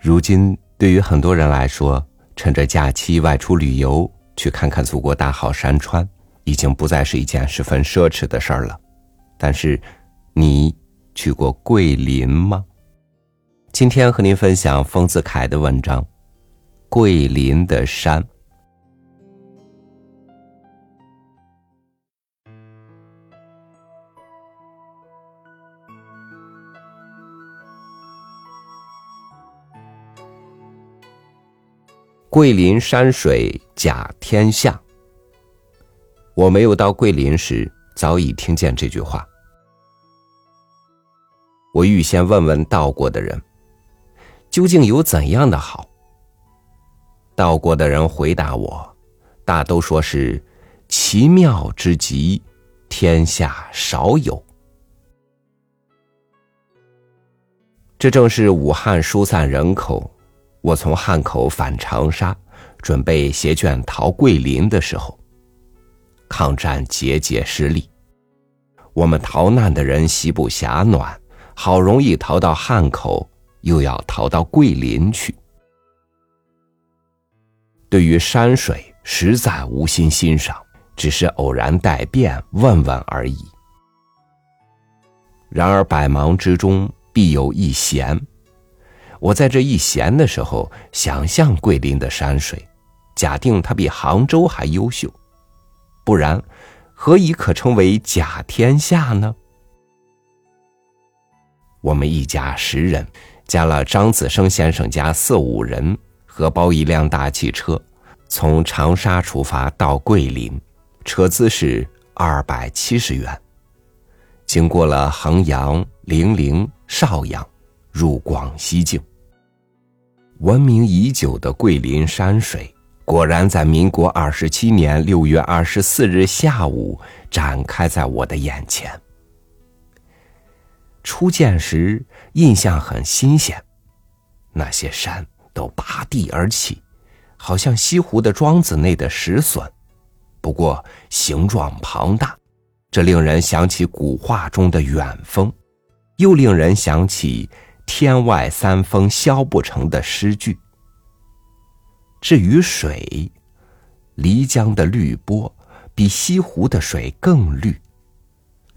如今，对于很多人来说，趁着假期外出旅游，去看看祖国大好山川，已经不再是一件十分奢侈的事儿了。但是，你去过桂林吗？今天和您分享丰子恺的文章《桂林的山》。桂林山水甲天下。我没有到桂林时，早已听见这句话。我预先问问到过的人，究竟有怎样的好？到过的人回答我，大都说是奇妙之极，天下少有。这正是武汉疏散人口。我从汉口返长沙，准备携眷逃桂林的时候，抗战节节失利。我们逃难的人席不暇暖，好容易逃到汉口，又要逃到桂林去。对于山水，实在无心欣赏，只是偶然带便问问而已。然而百忙之中，必有一闲。我在这一闲的时候，想象桂林的山水，假定它比杭州还优秀，不然，何以可称为甲天下呢？我们一家十人，加了张子生先生家四五人，合包一辆大汽车，从长沙出发到桂林，车资是二百七十元，经过了衡阳、零陵、邵阳。入广西境，闻名已久的桂林山水，果然在民国二十七年六月二十四日下午展开在我的眼前。初见时印象很新鲜，那些山都拔地而起，好像西湖的庄子内的石笋，不过形状庞大，这令人想起古画中的远峰，又令人想起。天外三峰削不成的诗句。至于水，漓江的绿波比西湖的水更绿，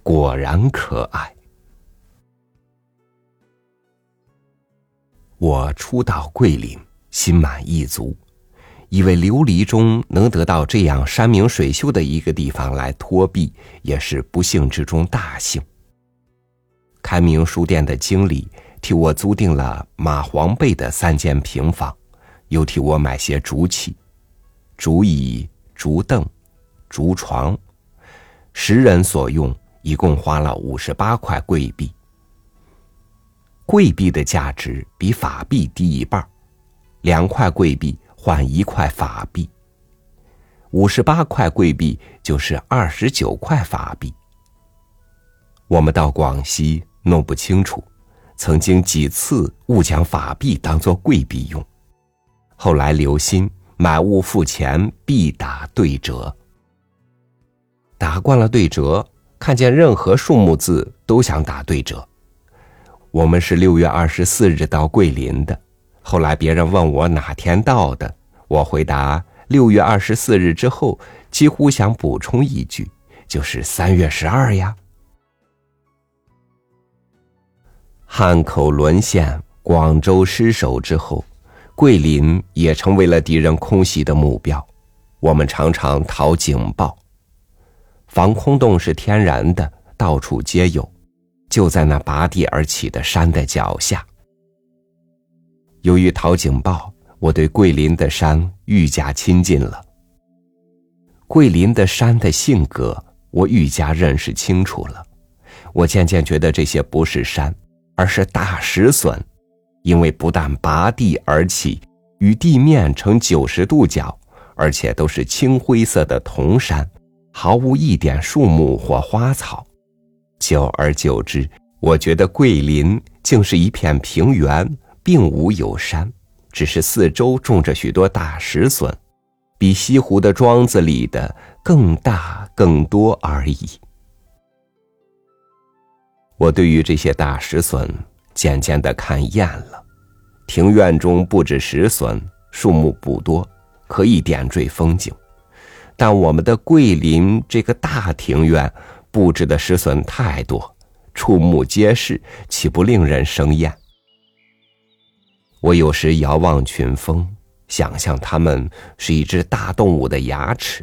果然可爱。我初到桂林，心满意足，以为琉璃中能得到这样山明水秀的一个地方来托庇，也是不幸之中大幸。开明书店的经理。替我租定了马黄背的三间平房，又替我买些竹器、竹椅、竹凳、竹床，十人所用，一共花了五十八块桂币。桂币的价值比法币低一半，两块桂币换一块法币，五十八块桂币就是二十九块法币。我们到广西弄不清楚。曾经几次误将法币当作贵币用，后来留心买物付钱必打对折。打惯了对折，看见任何数目字都想打对折。我们是六月二十四日到桂林的，后来别人问我哪天到的，我回答六月二十四日之后，几乎想补充一句，就是三月十二呀。汉口沦陷，广州失守之后，桂林也成为了敌人空袭的目标。我们常常逃警报，防空洞是天然的，到处皆有，就在那拔地而起的山的脚下。由于逃警报，我对桂林的山愈加亲近了。桂林的山的性格，我愈加认识清楚了。我渐渐觉得这些不是山。而是大石笋，因为不但拔地而起，与地面成九十度角，而且都是青灰色的铜山，毫无一点树木或花草。久而久之，我觉得桂林竟是一片平原，并无有山，只是四周种着许多大石笋，比西湖的庄子里的更大更多而已。我对于这些大石笋渐渐的看厌了，庭院中布置石笋，树木不多，可以点缀风景。但我们的桂林这个大庭院布置的石笋太多，触目皆是，岂不令人生厌？我有时遥望群峰，想象它们是一只大动物的牙齿；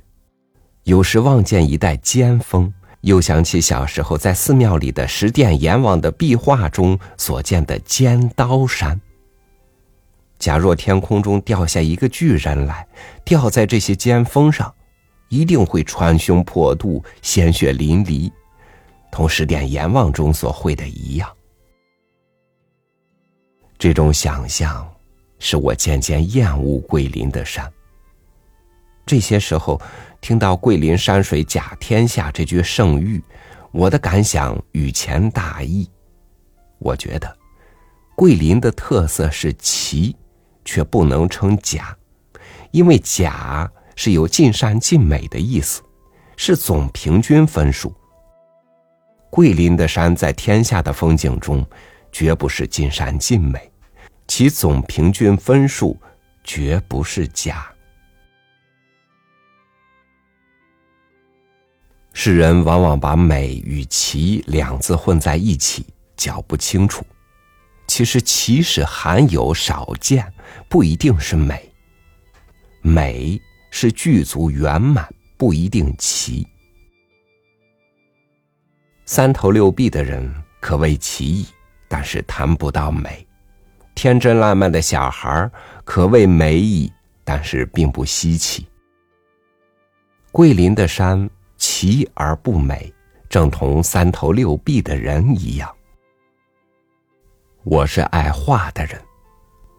有时望见一带尖峰，又想起小时候在寺庙里的十殿阎王的壁画中所见的尖刀山。假若天空中掉下一个巨人来，掉在这些尖峰上，一定会穿胸破肚，鲜血淋漓，同十殿阎王中所绘的一样。这种想象，使我渐渐厌恶桂林的山。这些时候，听到“桂林山水甲天下”这句盛誉，我的感想与前大异。我觉得，桂林的特色是奇，却不能称甲，因为甲是有尽善尽美的意思，是总平均分数。桂林的山在天下的风景中。绝不是尽善尽美，其总平均分数绝不是假。世人往往把美与奇两字混在一起，搅不清楚。其实奇是罕有少见，不一定是美；美是具足圆满，不一定奇。三头六臂的人可谓奇异。但是谈不到美，天真烂漫的小孩可谓美矣，但是并不稀奇。桂林的山奇而不美，正同三头六臂的人一样。我是爱画的人，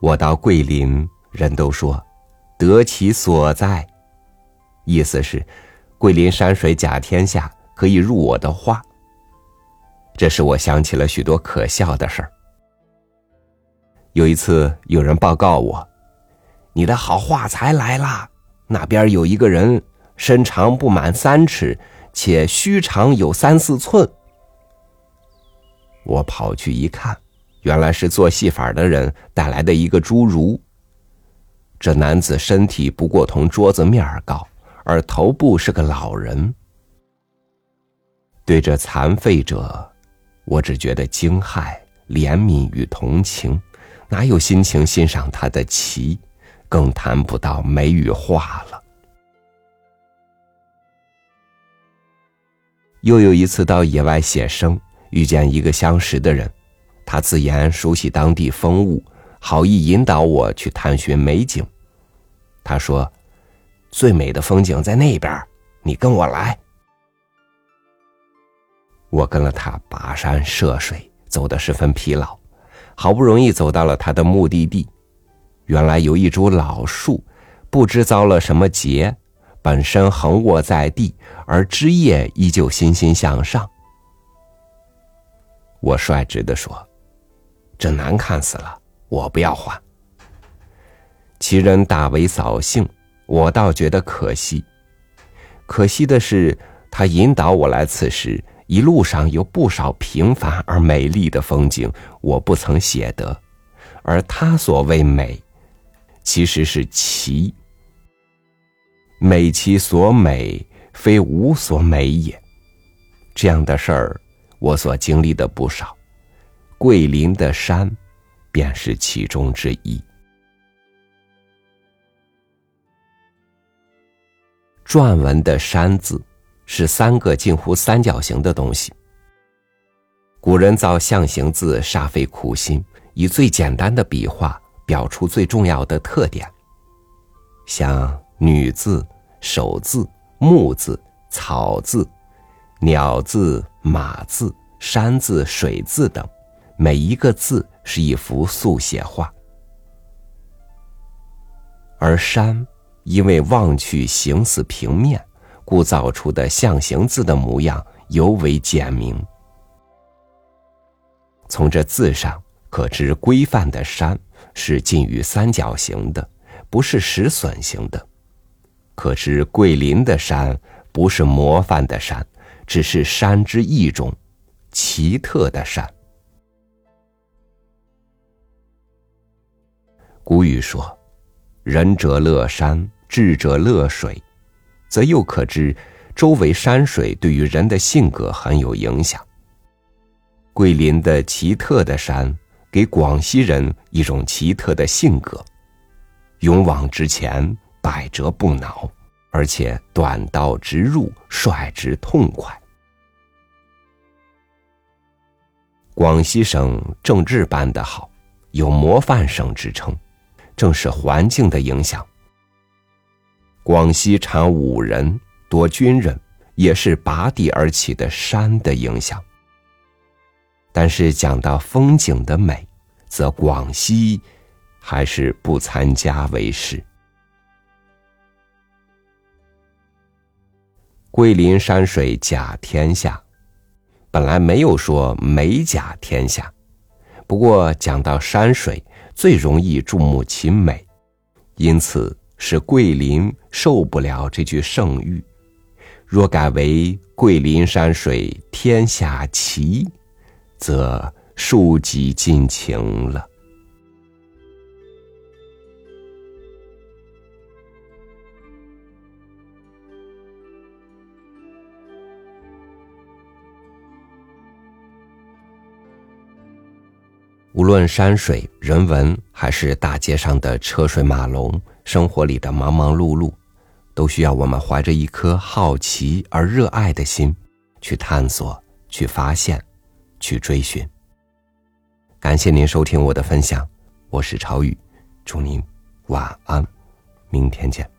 我到桂林，人都说得其所在，意思是桂林山水甲天下，可以入我的画。这使我想起了许多可笑的事儿。有一次，有人报告我：“你的好画材来了，那边有一个人，身长不满三尺，且须长有三四寸。”我跑去一看，原来是做戏法的人带来的一个侏儒。这男子身体不过同桌子面儿高，而头部是个老人。对这残废者。我只觉得惊骇、怜悯与同情，哪有心情欣赏他的棋，更谈不到美与画了。又有一次到野外写生，遇见一个相识的人，他自言熟悉当地风物，好意引导我去探寻美景。他说：“最美的风景在那边，你跟我来。”我跟了他跋山涉水，走得十分疲劳，好不容易走到了他的目的地。原来有一株老树，不知遭了什么劫，本身横卧在地，而枝叶依旧欣欣向上。我率直的说：“这难看死了，我不要换。”其人大为扫兴，我倒觉得可惜。可惜的是，他引导我来此时。一路上有不少平凡而美丽的风景，我不曾写得，而他所谓美，其实是奇。美其所美，非无所美也。这样的事儿，我所经历的不少。桂林的山，便是其中之一。篆文的“山”字。是三个近乎三角形的东西。古人造象形字煞费苦心，以最简单的笔画表出最重要的特点，像女字、手字、木字、草字、鸟字、马字、山字、水字等，每一个字是一幅速写画。而山，因为望去形似平面。故造出的象形字的模样尤为简明。从这字上可知，规范的山是近于三角形的，不是石笋形的；可知桂林的山不是模范的山，只是山之一种，奇特的山。古语说：“仁者乐山，智者乐水。”则又可知，周围山水对于人的性格很有影响。桂林的奇特的山，给广西人一种奇特的性格：勇往直前，百折不挠，而且短道直入，率直痛快。广西省政治办得好，有模范省之称，正是环境的影响。广西产武人，多军人，也是拔地而起的山的影响。但是讲到风景的美，则广西还是不参加为是。桂林山水甲天下。本来没有说美甲天下，不过讲到山水，最容易注目其美，因此使桂林受不了这句盛誉。若改为桂林山水天下奇，则书籍尽情了。无论山水、人文，还是大街上的车水马龙，生活里的忙忙碌碌，都需要我们怀着一颗好奇而热爱的心，去探索、去发现、去追寻。感谢您收听我的分享，我是朝雨，祝您晚安，明天见。